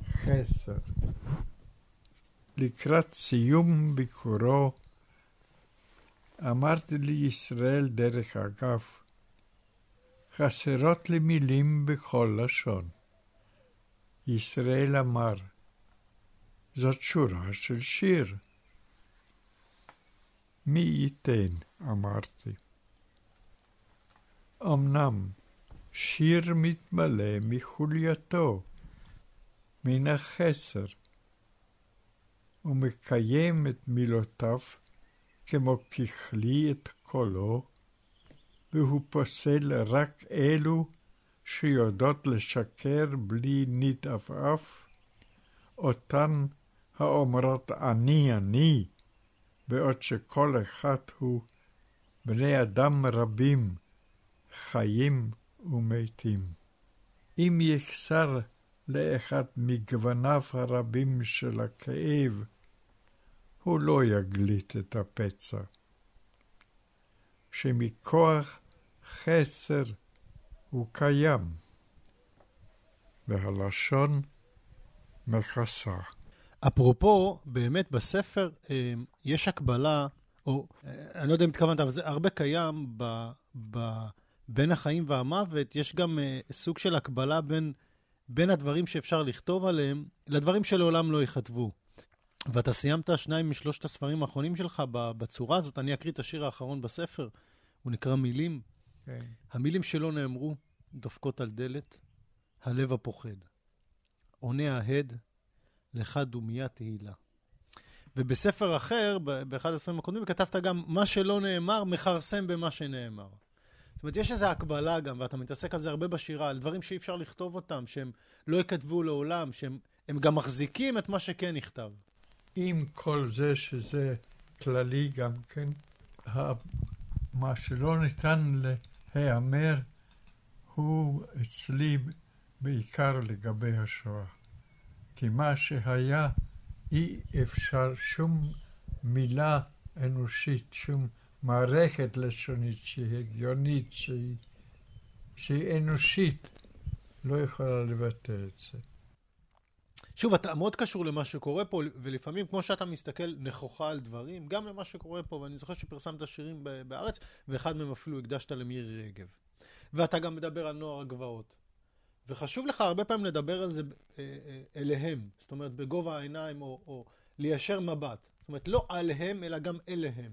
חסר. לקראת סיום ביקורו אמרתי לישראל דרך אגב, חסרות לי מילים בכל לשון. ישראל אמר, זאת שורה של שיר. מי ייתן, אמרתי. אמנם שיר מתמלא מחולייתו, מן החסר, ומקיים את מילותיו כמו ככלי את קולו, והוא פוסל רק אלו שיודעות לשקר בלי נתעפעף, אותן האומרות אני אני, בעוד שכל אחד הוא בני אדם רבים, חיים ומתים. אם יחסר לאחד מגווניו הרבים של הכאב, הוא לא יגליט את הפצע. שמכוח חסר הוא קיים, והלשון מכסה. אפרופו, באמת בספר אה, יש הקבלה, או אה, אני לא יודע אם התכוונת, אבל זה הרבה קיים ב, ב, בין החיים והמוות, יש גם אה, סוג של הקבלה בין, בין הדברים שאפשר לכתוב עליהם לדברים שלעולם לא ייכתבו. ואתה סיימת שניים משלושת הספרים האחרונים שלך בצורה הזאת. אני אקריא את השיר האחרון בספר, הוא נקרא מילים. כן. המילים שלא נאמרו דופקות על דלת, הלב הפוחד. עונה ההד, לך דומיה תהילה. ובספר אחר, באחד הספרים הקודמים, כתבת גם, מה שלא נאמר, מכרסם במה שנאמר. זאת אומרת, יש איזו הקבלה גם, ואתה מתעסק על זה הרבה בשירה, על דברים שאי אפשר לכתוב אותם, שהם לא ייכתבו לעולם, שהם גם מחזיקים את מה שכן נכתב. עם כל זה שזה כללי גם כן, מה שלא ניתן להיאמר הוא אצלי בעיקר לגבי השואה. כי מה שהיה אי אפשר שום מילה אנושית, שום מערכת לשונית שהיא הגיונית, שהיא, שהיא אנושית, לא יכולה לבטא את זה. שוב, אתה מאוד קשור למה שקורה פה, ולפעמים, כמו שאתה מסתכל נכוחה על דברים, גם למה שקורה פה, ואני זוכר שפרסמת שירים בארץ, ואחד מהם אפילו הקדשת למירי רגב. ואתה גם מדבר על נוער הגבעות. וחשוב לך הרבה פעמים לדבר על זה אה, אה, אליהם, זאת אומרת, בגובה העיניים, או, או ליישר מבט. זאת אומרת, לא עליהם, אלא גם אליהם.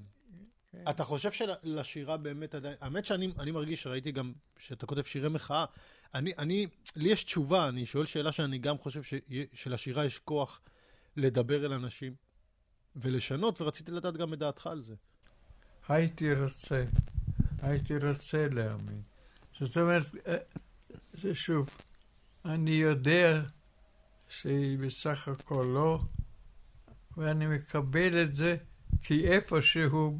כן. אתה חושב שלשירה באמת עדיין... האמת שאני מרגיש, ראיתי גם שאתה כותב שירי מחאה, אני, אני, לי יש תשובה, אני שואל שאלה שאני גם חושב ש, שלשירה יש כוח לדבר אל אנשים ולשנות, ורציתי לדעת גם את דעתך על זה. הייתי רוצה, הייתי רוצה להאמין. זאת אומרת, אה, זה שוב, אני יודע שהיא בסך הכל לא, ואני מקבל את זה כי איפשהו,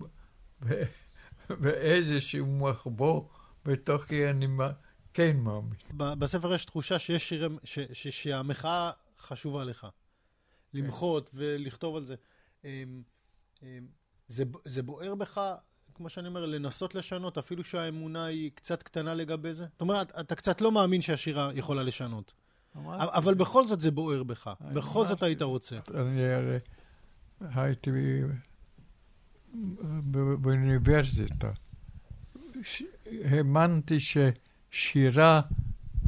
באיזשהו מחבור בתוכי אני כן מאמין. בספר יש תחושה שיש שירים, ש, ש, שהמחאה חשובה לך. למחות. ולכתוב על זה. אמ, אמ, זה. זה בוער בך, כמו שאני אומר, לנסות לשנות, אפילו שהאמונה היא קצת קטנה לגבי זה? זאת אומרת, אתה קצת לא מאמין שהשירה יכולה לשנות. אבל בכל זאת זה בוער בך. בכל זאת היית רוצה. אני הרי הייתי באוניברסיטה. האמנתי ש... שירה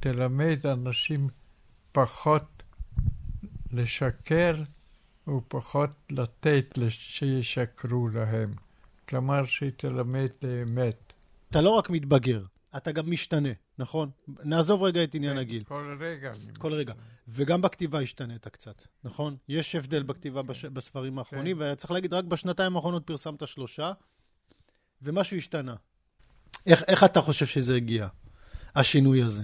תלמד אנשים פחות לשקר ופחות לתת שישקרו להם. כלומר, שהיא תלמד אמת. אתה לא רק מתבגר, אתה גם משתנה, נכון? נעזוב רגע את עניין כן, הגיל. כל רגע. כל רגע. וגם בכתיבה השתנית קצת, נכון? יש הבדל בכתיבה בש... בספרים האחרונים, כן. וצריך להגיד, רק בשנתיים האחרונות פרסמת שלושה, ומשהו השתנה. איך, איך אתה חושב שזה הגיע, השינוי הזה?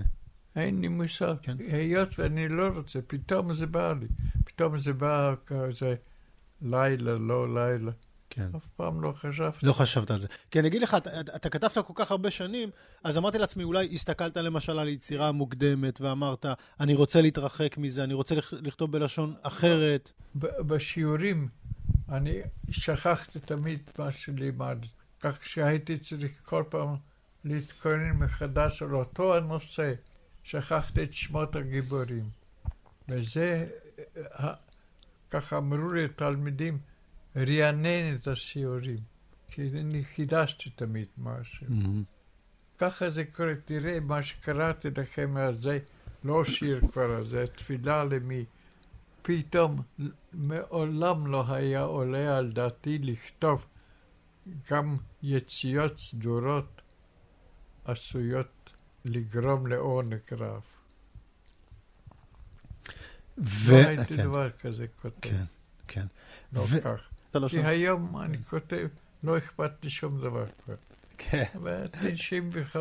אין לי מושג. כן. היות ואני לא רוצה, פתאום זה בא לי. פתאום זה בא כזה לילה, לא לילה. כן. אף פעם לא חשבתי. לא חשבת על זה. כי אני אגיד לך, אתה, אתה כתבת כל כך הרבה שנים, אז אמרתי לעצמי, אולי הסתכלת למשל על יצירה מוקדמת ואמרת, אני רוצה להתרחק מזה, אני רוצה לכתוב בלשון אחרת. בשיעורים, אני שכחתי תמיד מה שלימדתי. כך שהייתי צריך כל פעם להתכונן מחדש על אותו הנושא. שכחתי את שמות הגיבורים. וזה, ככה אמרו לי התלמידים, רענן את השיעורים, כי אני חידשתי תמיד משהו. Mm-hmm. ככה זה קורה, תראה מה שקראתי לכם זה לא שיר כבר, זה תפילה למי. פתאום מעולם לא היה עולה על דעתי לכתוב גם יציאות סדורות עשויות לגרום לעונג רב. ו... לא הייתי כן. דבר כזה כותב. כן, כן. לא ו... כך. לא כי היום אני כותב, לא אכפת לי שום דבר כבר. כן. ב-95.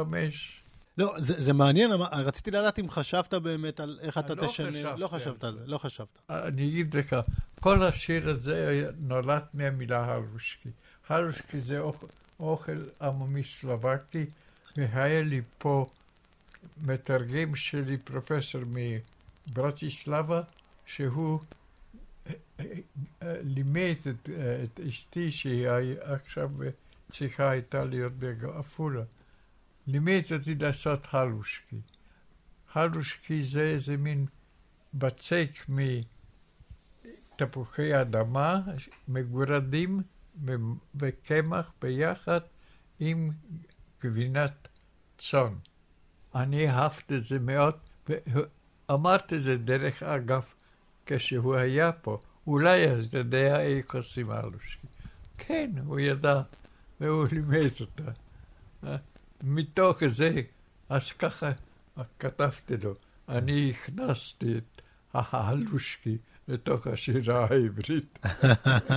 לא, זה, זה מעניין, רציתי לדעת אם חשבת באמת על איך אתה לא תשנה. לא חשבת על זה, לא חשבת. אני אגיד לך, כל השיר הזה נולד מהמילה הרושקי. הרושקי זה אוכל, אוכל עממי סלובקי, והיה לי פה מתרגם שלי, פרופסור מברטיסלבה, שהוא לימד את, את אשתי, שהיא עכשיו צריכה הייתה להיות בעפולה, לימד אותי לעשות הלושקי. הלושקי זה איזה מין בצק מתפוחי אדמה מגורדים וקמח ביחד עם גבינת צאן. אני אהבתי את זה מאוד, ואמרתי את זה דרך אגב כשהוא היה פה. אולי אז יודע איך עושים אלושקי. כן, הוא ידע, והוא לימד אותה. מתוך זה, אז ככה כתבתי לו, אני הכנסתי את האלושקי לתוך השירה העברית.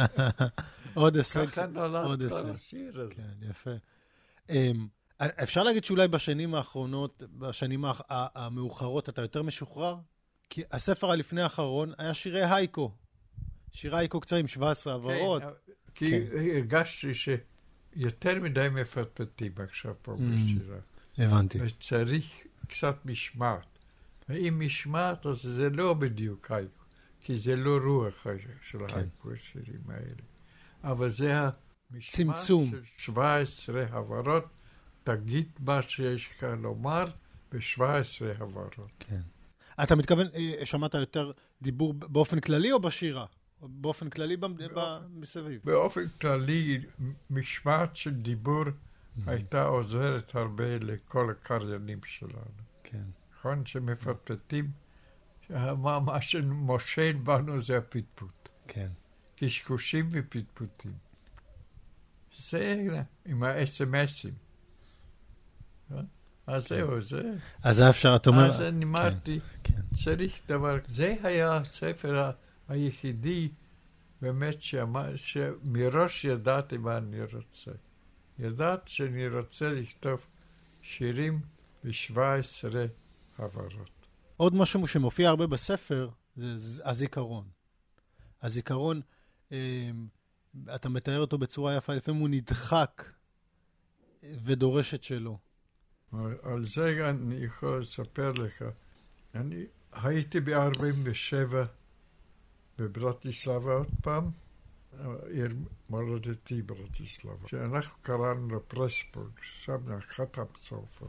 עוד הישג. ככה נולד כל השיר הזה. כן, יפה. אמ, אפשר להגיד שאולי בשנים האחרונות, בשנים המאוחרות, אתה יותר משוחרר? כי הספר הלפני האחרון היה שירי הייקו. שירי הייקו קצרים, 17 הבהרות. כן, כי כן. הרגשתי שיותר מדי מפטפטים עכשיו פה mm, בשירה. הבנתי. וצריך קצת משמעת. ואם משמעת, אז זה לא בדיוק הייקו, כי זה לא רוח של כן. הייקו, השירים האלה. אבל זה המשמעת של 17 הבהרות. תגיד מה שיש לך לומר ב-17 הבהרות. כן. אתה מתכוון, אה, שמעת יותר דיבור באופן כללי או בשירה? באופן כללי באופן, מסביב? באופן כללי, משמעת של דיבור mm-hmm. הייתה עוזרת הרבה לכל הקריינים שלנו. כן. נכון? שמפטפטים, מה שמושל בנו זה הפטפוט. כן. קשקושים ופטפוטים. זה עם האס.אם.אסים. אז זהו, זה... אז היה אפשר, אתה אומר... אז אני אמרתי, כן, כן. צריך דבר... זה היה הספר היחידי באמת שמראש ידעתי מה אני רוצה. ידעת שאני רוצה לכתוב שירים ב-17 הבהרות. עוד משהו שמופיע הרבה בספר זה הזיכרון. הזיכרון, אה, אתה מתאר אותו בצורה יפה, לפעמים הוא נדחק ודורש את שלו. על זה אני יכול לספר לך. אני הייתי ב-47 בברטיסלבה עוד פעם, עיר מולדתי ברטיסלבה. שאנחנו קראנו לפרסבורג, שם נחת בסוף,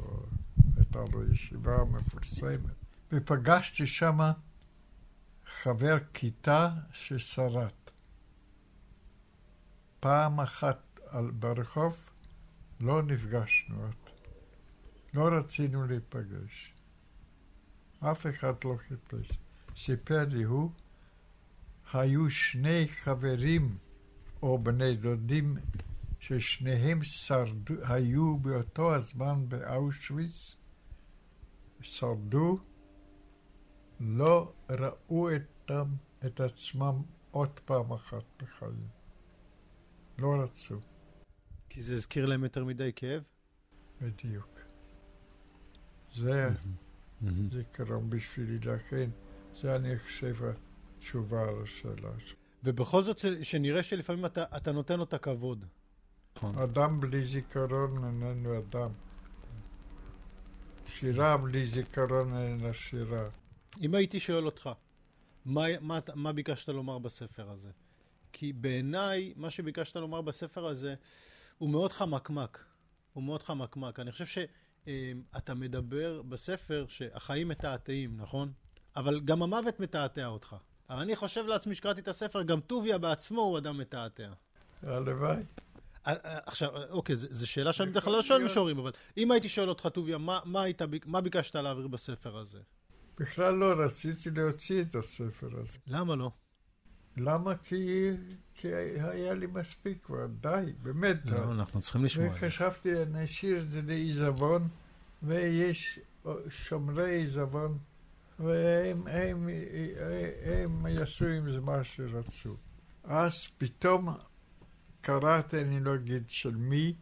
הייתה לו ישיבה מפורסמת. ופגשתי שם חבר כיתה ששרד. פעם אחת ברחוב לא נפגשנו עוד. לא רצינו להיפגש. אף אחד לא חיפש. סיפר לי הוא, היו שני חברים או בני דודים ששניהם שרדו, היו באותו הזמן באושוויץ, שרדו, לא ראו אתם, את עצמם עוד פעם אחת בחיים. לא רצו. כי זה הזכיר להם יותר מדי כאב? בדיוק. זה זיכרון בשבילי, לכן זה אני חושב התשובה על השאלה שלך. ובכל זאת, שנראה שלפעמים אתה, אתה נותן לו את הכבוד. נכון. אדם בלי זיכרון איננו אדם. שירה בלי זיכרון איננה שירה. אם הייתי שואל אותך, מה, מה, מה ביקשת לומר בספר הזה? כי בעיניי, מה שביקשת לומר בספר הזה, הוא מאוד חמקמק. הוא מאוד חמקמק. אני חושב שאתה מדבר בספר שהחיים מתעתעים, נכון? אבל גם המוות מתעתע אותך. אבל אני חושב לעצמי שקראתי את הספר, גם טוביה בעצמו הוא אדם מתעתע. הלוואי. עכשיו, אוקיי, זו שאלה שאני בדרך כלל לא שואל משוררים, אבל אם הייתי שואל אותך, טוביה, מה, מה, היית, מה ביקשת להעביר בספר הזה? בכלל לא רציתי להוציא את הספר הזה. למה לא? למה? כי, כי היה לי מספיק כבר, די, באמת. לא, אנחנו צריכים לשמוע. וחשבתי, נשאיר את זה לעיזבון, ויש שומרי עיזבון, והם הם, הם, הם יעשו עם זה מה שרצו. אז פתאום קראתי, אני לא אגיד של מי,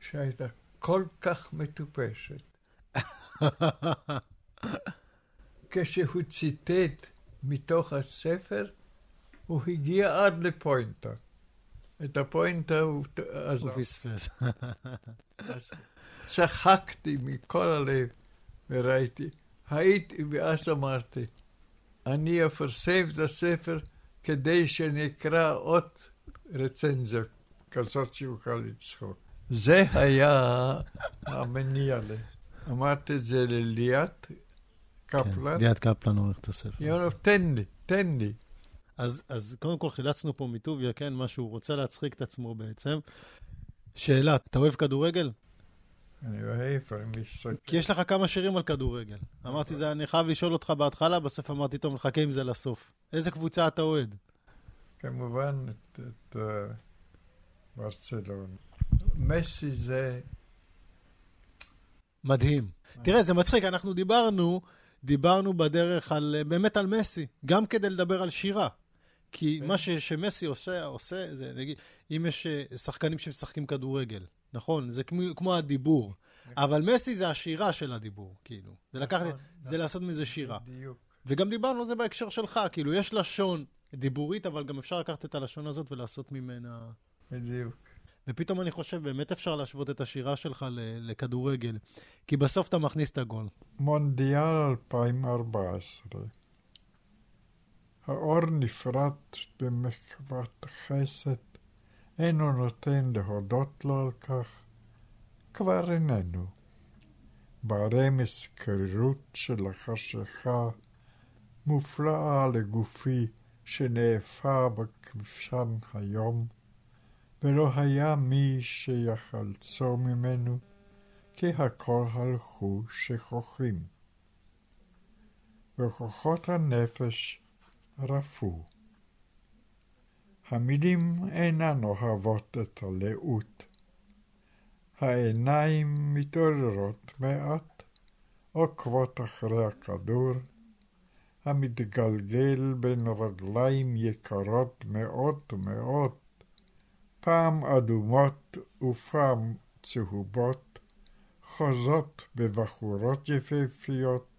שהייתה כל כך מטופשת. כשהוא ציטט מתוך הספר, הוא הגיע עד לפוינטה. את הפוינטה הוא... הוא פספס. צחקתי מכל הלב וראיתי. הייתי, ואז אמרתי, אני אפרסם את הספר כדי שנקרא עוד רצנזיה כזאת שיוכל לצחוק. זה היה המניע ל... אמרתי את זה לליאת קפלן. כן, ליאת קפלן עורך את הספר. היא אומרת, תן לי, תן לי. אז, אז קודם כל חילצנו פה מטוביה, כן, מה שהוא רוצה להצחיק את עצמו בעצם. שאלה, אתה אוהב כדורגל? אני אוהב, אני מסתכל. כי יש לך כמה שירים על כדורגל. אמרתי, זה, אני חייב לשאול אותך בהתחלה, בסוף אמרתי, טוב, נחכה עם זה לסוף. איזה קבוצה אתה אוהד? כמובן, את, את uh, ברצלון. מסי זה... מדהים. תראה, זה מצחיק, אנחנו דיברנו, דיברנו בדרך על, באמת על מסי, גם כדי לדבר על שירה. כי מה ש, שמסי עושה, עושה, זה נגיד, אם יש אה, שחקנים שמשחקים כדורגל, נכון? זה כמו, כמו הדיבור. נכון. אבל מסי זה השירה של הדיבור, כאילו. זה נכון, לקחת, נכון. זה לעשות מזה שירה. בדיוק. וגם דיברנו על זה בהקשר שלך, כאילו, יש לשון דיבורית, אבל גם אפשר לקחת את הלשון הזאת ולעשות ממנה... בדיוק. ופתאום אני חושב, באמת אפשר להשוות את השירה שלך לכדורגל, כי בסוף אתה מכניס את הגול. מונדיאל 2014. האור נפרט במחוות חסד, אינו נותן להודות לו על כך, כבר איננו. ברמס קרירות של החשיכה, מופלאה לגופי שנאפה בכבשן היום, ולא היה מי שיחלצו ממנו, כי הכל הלכו שכוחים. וכוחות הנפש רפו. המילים אינן אוהבות את הלאות. העיניים מתעוררות מעט, עוקבות אחרי הכדור, המתגלגל בין רגליים יקרות מאוד מאוד, פעם אדומות ופעם צהובות, חוזות בבחורות יפהפיות,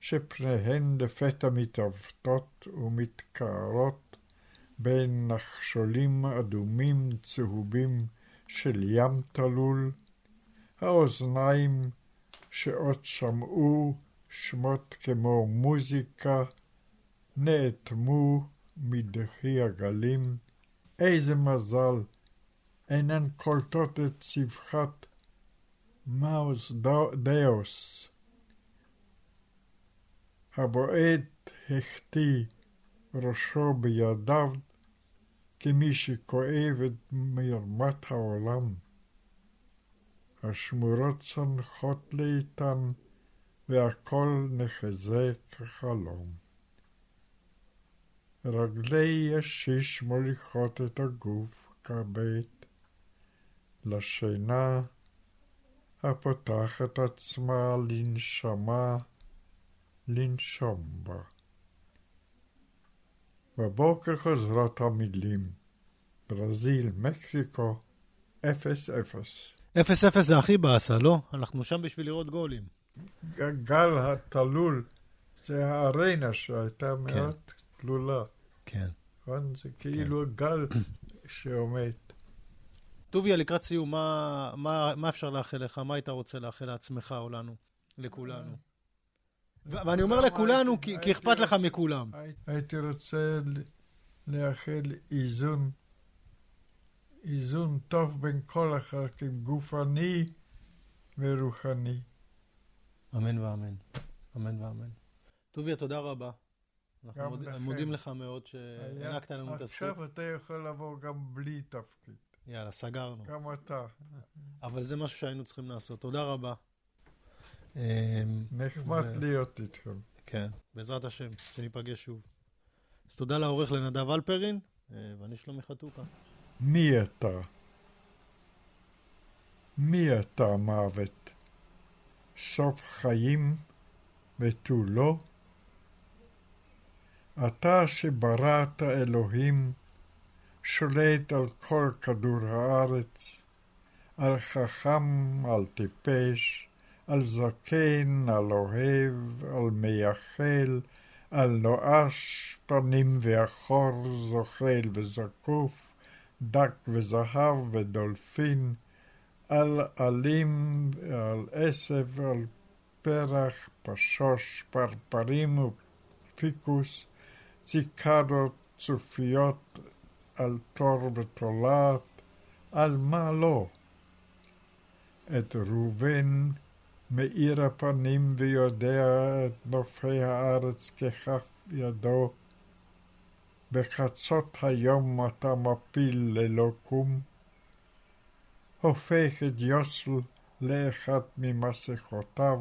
שפניהן לפתע מתעוותות ומתקערות בין נחשולים אדומים צהובים של ים תלול, האוזניים שעוד שמעו שמות כמו מוזיקה, נאטמו מדחי הגלים, איזה מזל, אינן קולטות את צווחת מאוס דאוס. הבועט החטיא ראשו בידיו כמי שכואב את מרמת העולם. השמורות צונחות לאיתן, והכל נחזה כחלום. רגלי ישיש מוליכות את הגוף כבית לשינה הפותחת עצמה לנשמה, לנשום בה. בבוקר חוזרות המילים ברזיל, מקסיקו, אפס אפס. אפס אפס זה הכי באסה, לא? אנחנו שם בשביל לראות גולים. גל התלול זה הארנה שהייתה כן. מאוד תלולה. כן. נכון? זה כאילו כן. גל שעומד. טוביה, לקראת סיום, מה, מה, מה אפשר לאחל לך? מה היית רוצה לאחל לעצמך או לנו? לכולנו. ואני אומר לכולנו, כי, כי אכפת לך מכולם. הייתי רוצה לאחל איזון, איזון טוב בין כל החלקים, גופני ורוחני. אמן ואמן. אמן ואמן. טוביה, תודה רבה. אנחנו מוד, מודים לך מאוד שהענקת לנו את הזכות. עכשיו אתה יכול לבוא גם בלי תפקיד. יאללה, סגרנו. גם אתה. אבל זה משהו שהיינו צריכים לעשות. תודה רבה. נחמד ו... להיות איתכם. כן, בעזרת השם, שניפגש שוב. אז תודה לעורך לנדב אלפרין, אה, ואני שלומי חתוקה. מי אתה? מי אתה מוות? סוף חיים ותו לא? אתה שבראת אלוהים, שולט על כל כדור הארץ, על חכם, על טיפש, על זקן, על אוהב, על מייחל, על נואש, פנים ואחור, זוחל וזקוף, דק וזהב ודולפין, על עלים, על עשב, על פרח, פשוש, פרפרים ופיקוס, ציקדות, צופיות, על תור ותולעת, על מה לא? את ראובן מאיר הפנים ויודע את נופי הארץ ככף ידו. בחצות היום אתה מפיל ללא קום, הופך את יוסל לאחת ממסכותיו,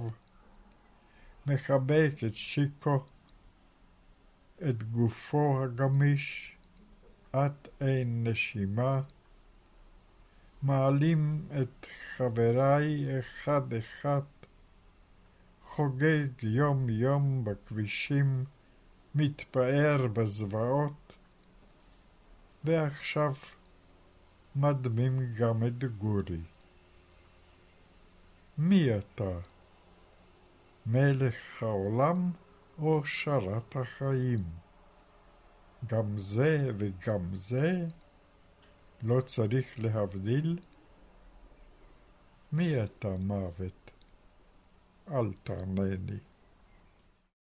מחבק את שיקו, את גופו הגמיש, את אין נשימה, מעלים את חבריי אחד אחד חוגג יום יום בכבישים, מתפאר בזוועות, ועכשיו מדמים גם את גורי. מי אתה? מלך העולם או שרת החיים? גם זה וגם זה לא צריך להבדיל? מי אתה מוות? אל תענה לי.